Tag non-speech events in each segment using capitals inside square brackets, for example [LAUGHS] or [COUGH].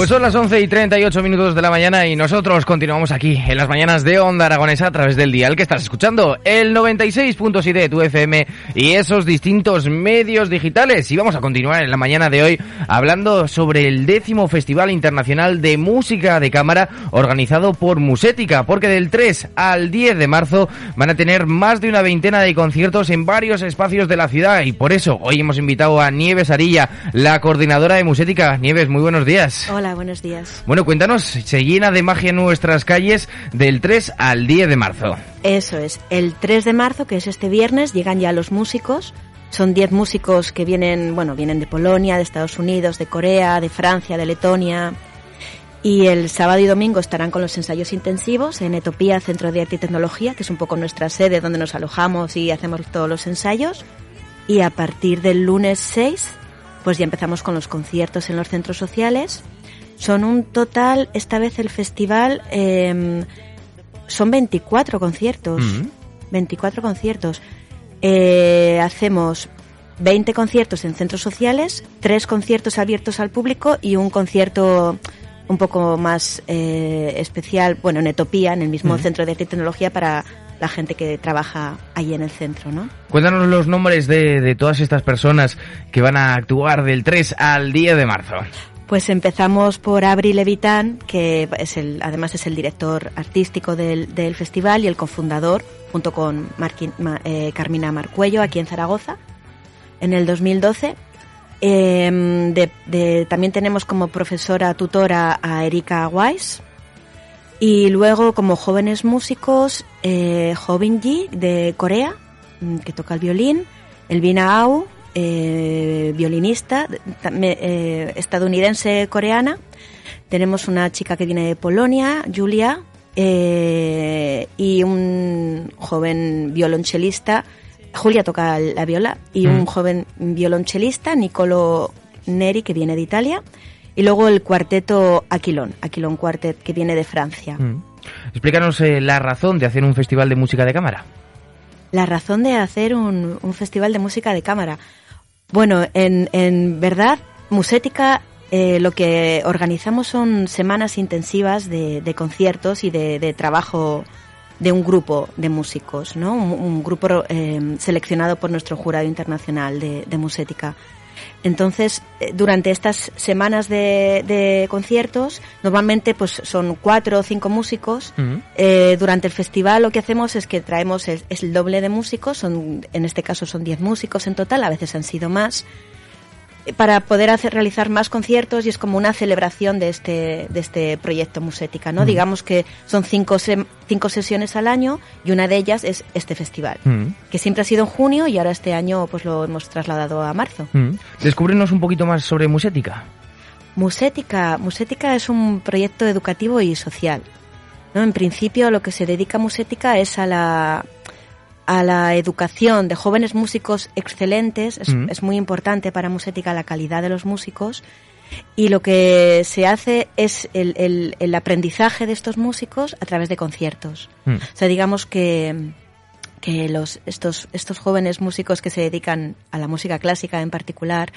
Pues son las 11 y 38 minutos de la mañana y nosotros continuamos aquí en las mañanas de Onda Aragonesa a través del dial que estás escuchando, el 96.7 de tu FM y esos distintos medios digitales. Y vamos a continuar en la mañana de hoy hablando sobre el décimo Festival Internacional de Música de Cámara organizado por Musética, porque del 3 al 10 de marzo van a tener más de una veintena de conciertos en varios espacios de la ciudad y por eso hoy hemos invitado a Nieves Arilla, la coordinadora de Musética. Nieves, muy buenos días. Buenos días. Bueno, cuéntanos, se llena de magia nuestras calles del 3 al 10 de marzo. Eso es, el 3 de marzo, que es este viernes, llegan ya los músicos. Son 10 músicos que vienen, bueno, vienen de Polonia, de Estados Unidos, de Corea, de Francia, de Letonia. Y el sábado y domingo estarán con los ensayos intensivos en Etopía, Centro de Arte y Tecnología, que es un poco nuestra sede donde nos alojamos y hacemos todos los ensayos. Y a partir del lunes 6, pues ya empezamos con los conciertos en los centros sociales son un total, esta vez el festival, eh, son 24 conciertos. 24 conciertos. Eh, hacemos 20 conciertos en centros sociales, 3 conciertos abiertos al público y un concierto un poco más eh, especial, bueno, en Etopía, en el mismo centro de arte y tecnología para la gente que trabaja allí en el centro, ¿no? Cuéntanos los nombres de, de todas estas personas que van a actuar del 3 al 10 de marzo. Pues empezamos por Abril Levitán, que es el, además es el director artístico del, del festival y el cofundador, junto con Marquín, Ma, eh, Carmina Marcuello, aquí en Zaragoza, en el 2012. Eh, de, de, también tenemos como profesora tutora a Erika Weiss. Y luego como jóvenes músicos, eh, Ji de Corea, que toca el violín, Elvina Au, eh, violinista eh, estadounidense coreana. Tenemos una chica que viene de Polonia, Julia, eh, y un joven violonchelista. Julia toca la viola y un joven violonchelista, Nicolo Neri, que viene de Italia. Y luego el cuarteto Aquilón, Aquilón Quartet, que viene de Francia. Mm. Explícanos eh, la razón de hacer un festival de música de cámara. La razón de hacer un, un festival de música de cámara. Bueno, en, en verdad, Musética eh, lo que organizamos son semanas intensivas de, conciertos y de, trabajo de un grupo de músicos, ¿no? Un, un grupo eh, seleccionado por nuestro jurado internacional de, de Musética. Entonces, eh, durante estas semanas de, de, conciertos, normalmente pues son cuatro o cinco músicos. Uh -huh. eh, durante el festival lo que hacemos es que traemos el, es el doble de músicos, son, en este caso son diez músicos en total, a veces han sido más para poder hacer, realizar más conciertos y es como una celebración de este, de este proyecto Musética, ¿no? Mm. Digamos que son cinco, se, cinco sesiones al año y una de ellas es este festival, mm. que siempre ha sido en junio y ahora este año pues lo hemos trasladado a marzo. Mm. Descúbrenos un poquito más sobre Musética. Musética, Musética es un proyecto educativo y social. ¿no? En principio lo que se dedica a Musética es a la a la educación de jóvenes músicos excelentes. Es, mm. es, muy importante para Musética la calidad de los músicos. Y lo que se hace es el, el, el aprendizaje de estos músicos a través de conciertos. Mm. O sea, digamos que, que los, estos, estos jóvenes músicos que se dedican a la música clásica en particular,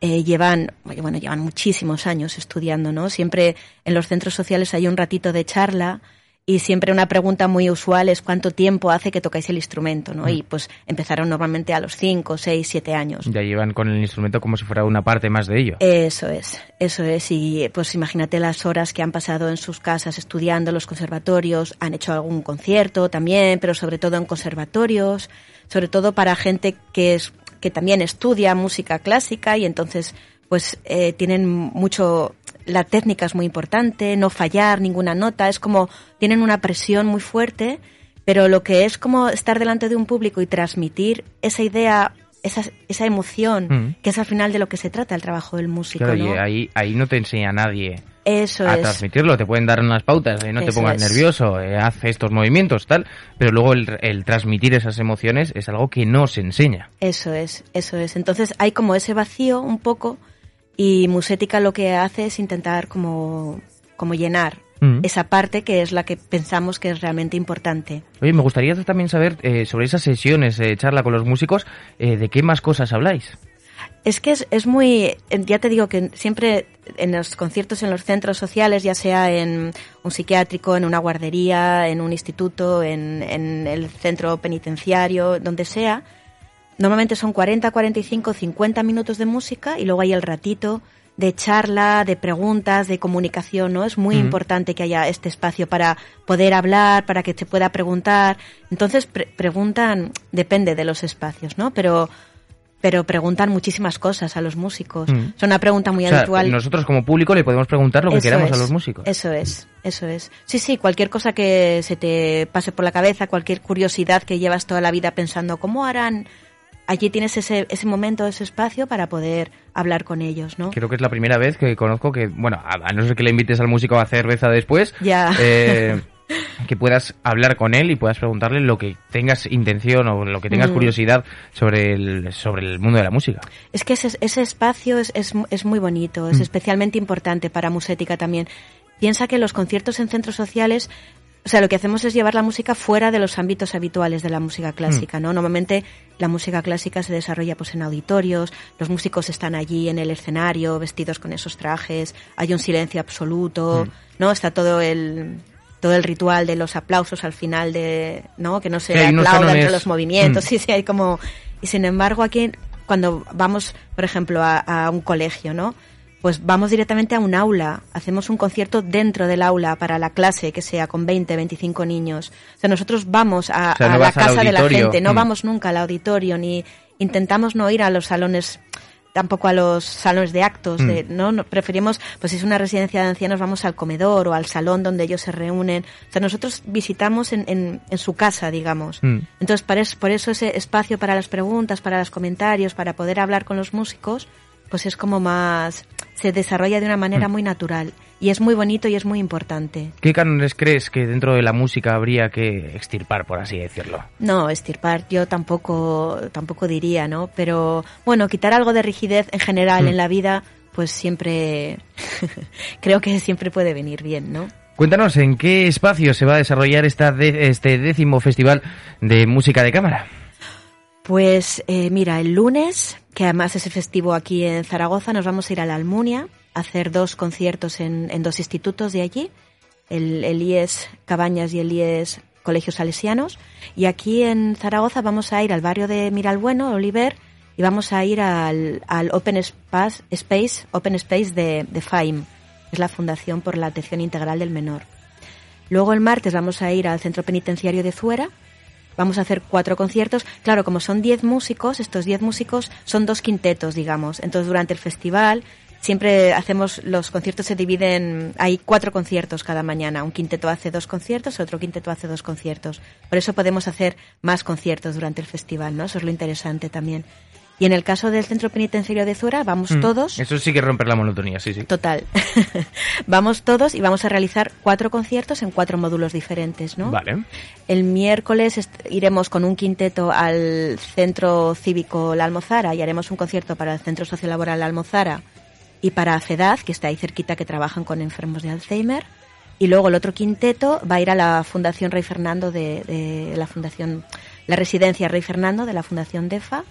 eh, llevan, bueno, llevan muchísimos años estudiando, ¿no? Siempre en los centros sociales hay un ratito de charla y siempre una pregunta muy usual es cuánto tiempo hace que tocáis el instrumento, ¿no? Mm. Y pues empezaron normalmente a los 5, 6, 7 años. Ya llevan con el instrumento como si fuera una parte más de ello. Eso es, eso es. Y pues imagínate las horas que han pasado en sus casas estudiando los conservatorios, han hecho algún concierto también, pero sobre todo en conservatorios, sobre todo para gente que es que también estudia música clásica y entonces pues eh, tienen mucho la técnica es muy importante, no fallar ninguna nota, es como tienen una presión muy fuerte, pero lo que es como estar delante de un público y transmitir esa idea, esa, esa emoción, mm. que es al final de lo que se trata el trabajo del músico. Claro, y ahí, ahí no te enseña nadie. Eso a transmitirlo, te pueden dar unas pautas, no te pongas nervioso, eh, haz estos movimientos, tal, pero luego el, el, transmitir esas emociones es algo que no se enseña. Eso es, eso es. Entonces hay como ese vacío un poco y Musética lo que hace es intentar como, como llenar mm. esa parte que es la que pensamos que es realmente importante. Oye, me gustaría también saber eh, sobre esas sesiones de charla con los músicos, eh, ¿de qué más cosas habláis? Es que es, es, muy, ya te digo que siempre en los conciertos en los centros sociales, ya sea en un psiquiátrico, en una guardería, en un instituto, en, en el centro penitenciario, donde sea, Normalmente son 40, 45, 50 minutos de música y luego hay el ratito de charla, de preguntas, de comunicación, ¿no? Es muy importante que haya este espacio para poder hablar, para que se pueda preguntar. Entonces preguntan, depende de los espacios, ¿no? Pero pero preguntan muchísimas cosas a los músicos. Es una pregunta muy habitual. Nosotros como público le podemos preguntar lo que queramos a los músicos. Eso es, eso es. Sí, sí, cualquier cosa que se te pase por la cabeza, cualquier curiosidad que llevas toda la vida pensando, ¿cómo harán allí tienes ese, ese momento, ese espacio para poder hablar con ellos, ¿no? Creo que es la primera vez que conozco que, bueno, a, no ser que le invites al músico a hacer cerveza después, eh, que puedas hablar con él y puedas preguntarle lo que tengas intención o lo que tengas mm. curiosidad sobre el, sobre el mundo de la música. Es que ese, ese espacio es, es, es, muy bonito, es mm. especialmente importante para Musética también. Piensa que los conciertos en centros sociales o sea, lo que hacemos es llevar la música fuera de los ámbitos habituales de la música clásica, mm. ¿no? Normalmente la música clásica se desarrolla pues en auditorios, los músicos están allí en el escenario vestidos con esos trajes, hay un silencio absoluto, mm. ¿no? Está todo el todo el ritual de los aplausos al final de, ¿no? Que no se aplaudan entre los movimientos, mm. sí, sí, hay como y sin embargo aquí cuando vamos, por ejemplo, a, a un colegio, ¿no? Pues vamos directamente a un aula, hacemos un concierto dentro del aula para la clase, que sea con 20, 25 niños. O sea, nosotros vamos a, la casa de la gente, no mm. vamos nunca al auditorio, ni intentamos no ir a los salones tampoco a los salones de actos, mm. ¿no? Preferimos, pues si es una residencia de ancianos, vamos al comedor o al salón donde ellos se reúnen. O sea, nosotros visitamos en, en, su casa, digamos. Mm. Entonces, por eso, por eso ese espacio para las preguntas, para los comentarios, para poder hablar con los músicos, pues es como más se desarrolla de una manera mm. muy natural y es muy bonito y es muy importante. ¿Qué cánones crees que dentro de la música habría que extirpar, por así decirlo? No, extirpar yo tampoco tampoco diría, ¿no? Pero bueno, quitar algo de rigidez en general en mm. la vida, pues siempre [LAUGHS] creo que siempre puede venir bien, ¿no? Cuéntanos en qué espacio se va a desarrollar esta este décimo festival de música de cámara. Pues eh, mira, el lunes, que además es el festivo aquí en Zaragoza, nos vamos a ir a la Almunia a hacer dos conciertos en, dos institutos de allí, el, IES Cabañas y el IES Colegios Salesianos. Y aquí en Zaragoza vamos a ir al barrio de Miralbueno, Oliver, y vamos a ir al, Open Space, Space, Open Space de, de FAIM, es la Fundación por la Atención Integral del Menor. Luego el martes vamos a ir al Centro Penitenciario de Zuera, vamos a hacer cuatro conciertos. Claro, como son diez músicos, estos diez músicos son dos quintetos, digamos. Entonces, durante el festival siempre hacemos, los conciertos se dividen, hay cuatro conciertos cada mañana. Un quinteto hace dos conciertos, otro quinteto hace dos conciertos. Por eso podemos hacer más conciertos durante el festival, ¿no? Eso es lo interesante también. Y en el caso del centro penitenciario de Zura, vamos mm. todos. Eso sí que romper la monotonía, sí, sí. Total. [LAUGHS] vamos todos y vamos a realizar cuatro conciertos en cuatro módulos diferentes, ¿no? Vale. El miércoles iremos con un quinteto al centro cívico La Almozara y haremos un concierto para el centro sociolaboral La Almozara y para FEDAD, que está ahí cerquita, que trabajan con enfermos de Alzheimer. Y luego el otro quinteto va a ir a la Fundación Rey Fernando de, de la Fundación, la residencia Rey Fernando de la Fundación DEFA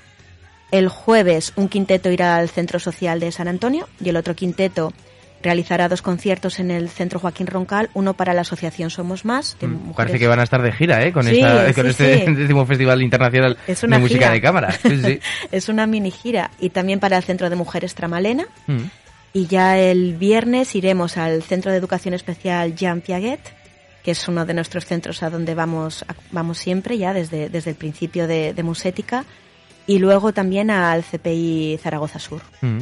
el jueves un quinteto irá al Centro Social de San Antonio y el otro quinteto realizará dos conciertos en el Centro Joaquín Roncal, uno para la Asociación Somos Más. Mm, parece que van a estar de gira, ¿eh? Con, este [LAUGHS] décimo Festival Internacional de Música de Cámara. [LAUGHS] es una mini gira. Y también para el Centro de Mujeres Tramalena. Mm. Y ya el viernes iremos al Centro de Educación Especial Jean Piaget, que es uno de nuestros centros a donde vamos, vamos siempre, ya desde, desde el principio de, de Musética y luego también al CPI Zaragoza Sur. Mm.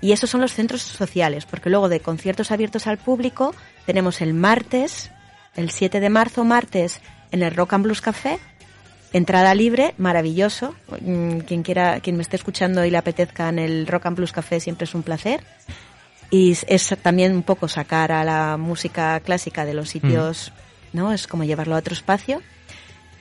Y esos son los centros sociales, porque luego de conciertos abiertos al público tenemos el martes, el 7 de marzo, martes, en el Rock and Blues Café, entrada libre, maravilloso. Mm, quien quiera, quien me esté escuchando y le apetezca en el Rock and Blues Café siempre es un placer. Y es también un poco sacar a la música clásica de los sitios, mm. ¿no? Es como llevarlo a otro espacio.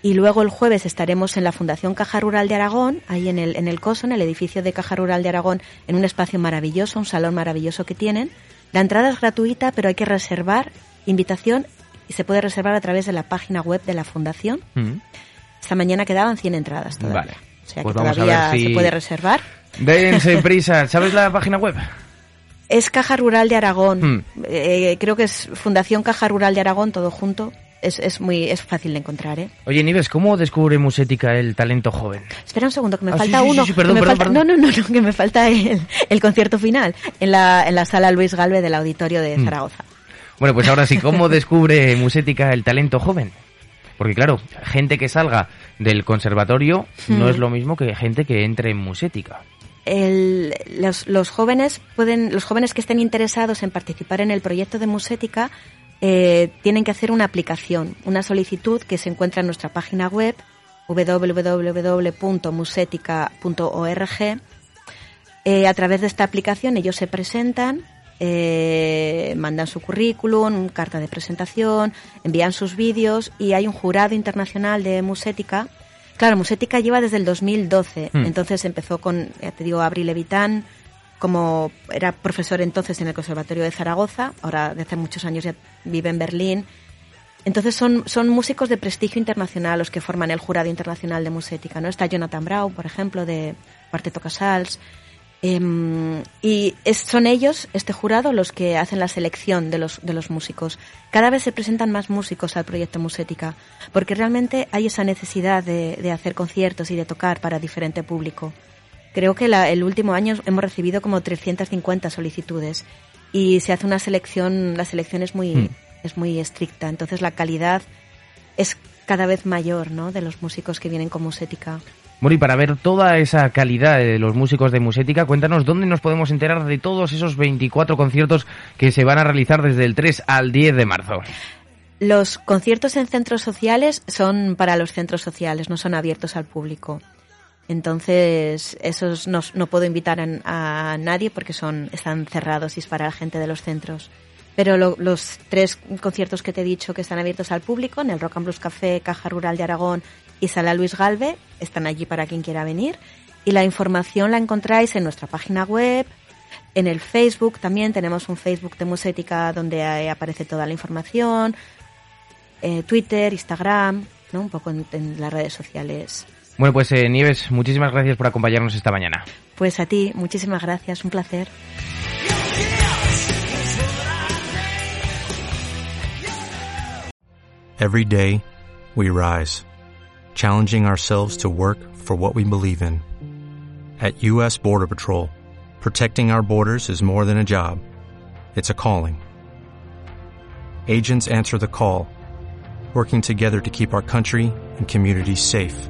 Y luego el jueves estaremos en la Fundación Caja Rural de Aragón, ahí en el, en el COSO, en el edificio de Caja Rural de Aragón, en un espacio maravilloso, un salón maravilloso que tienen. La entrada es gratuita, pero hay que reservar invitación y se puede reservar a través de la página web de la Fundación. Mm. Esta mañana quedaban 100 entradas todavía. Vale. O sea pues que todavía se puede reservar. Dense [LAUGHS] prisa. ¿Sabes la página web? Es Caja Rural de Aragón. Mm. Eh, creo que es Fundación Caja Rural de Aragón, todo junto es, es, muy es fácil de encontrar, ¿eh? Oye, Nives, ¿cómo descubre Musética el talento joven? Espera un segundo, que me ah, falta uno. perdón, perdón, No, no, no, que me falta el, el, concierto final en la, en la sala Luis Galve del Auditorio de mm. Zaragoza. Bueno, pues ahora sí, ¿cómo [LAUGHS] descubre Musética el talento joven? Porque claro, gente que salga del conservatorio no es lo mismo que gente que entre en Musética. El, los, los, jóvenes pueden, los jóvenes que estén interesados en participar en el proyecto de Musética eh, tienen que hacer una aplicación, una solicitud que se encuentra en nuestra página web www.musetica.org. Eh, a través de esta aplicación ellos se presentan, eh, mandan su currículum, carta de presentación, envían sus vídeos y hay un jurado internacional de Musética. Claro, Musética lleva desde el 2012, hmm. entonces empezó con, ya te digo, Abril Levitán, como era profesor entonces en el Conservatorio de Zaragoza, ahora de hace muchos años ya vive en Berlín. Entonces son, son músicos de prestigio internacional los que forman el jurado internacional de musética, ¿no? Está Jonathan Brau, por ejemplo, de Cuarteto Casals. Em, y son ellos, este jurado, los que hacen la selección de los, de los músicos. Cada vez se presentan más músicos al proyecto Musética, porque realmente hay esa necesidad de, de hacer conciertos y de tocar para diferente público. Creo que el último año hemos recibido como 350 solicitudes y se hace una selección, la selección es muy, hmm. es muy estricta, entonces la calidad es cada vez mayor ¿no? de los músicos que vienen con Musética. Bueno, y para ver toda esa calidad de los músicos de Musética, cuéntanos dónde nos podemos enterar de todos esos 24 conciertos que se van a realizar desde el 3 al 10 de marzo. Los conciertos en centros sociales son para los centros sociales, no son abiertos al público. Entonces, esos no, puedo invitar a, nadie porque son, están cerrados y es para la gente de los centros. Pero los tres conciertos que te he dicho que están abiertos al público, en el Rock and Blues Café, Caja Rural de Aragón y Sala Luis Galve, están allí para quien quiera venir. Y la información la encontráis en nuestra página web, en el Facebook también, tenemos un Facebook de Musética donde aparece toda la información, eh, Twitter, Instagram, ¿no? un poco en las redes sociales bueno, pues eh, Nieves, muchísimas gracias por acompañarnos esta mañana. Pues a ti, muchísimas gracias, un placer. Every day, we rise, challenging ourselves to work for what we believe in. At U.S. Border Patrol, protecting our borders is more than a job, it's a calling. Agents answer the call, working together to keep our country and communities safe.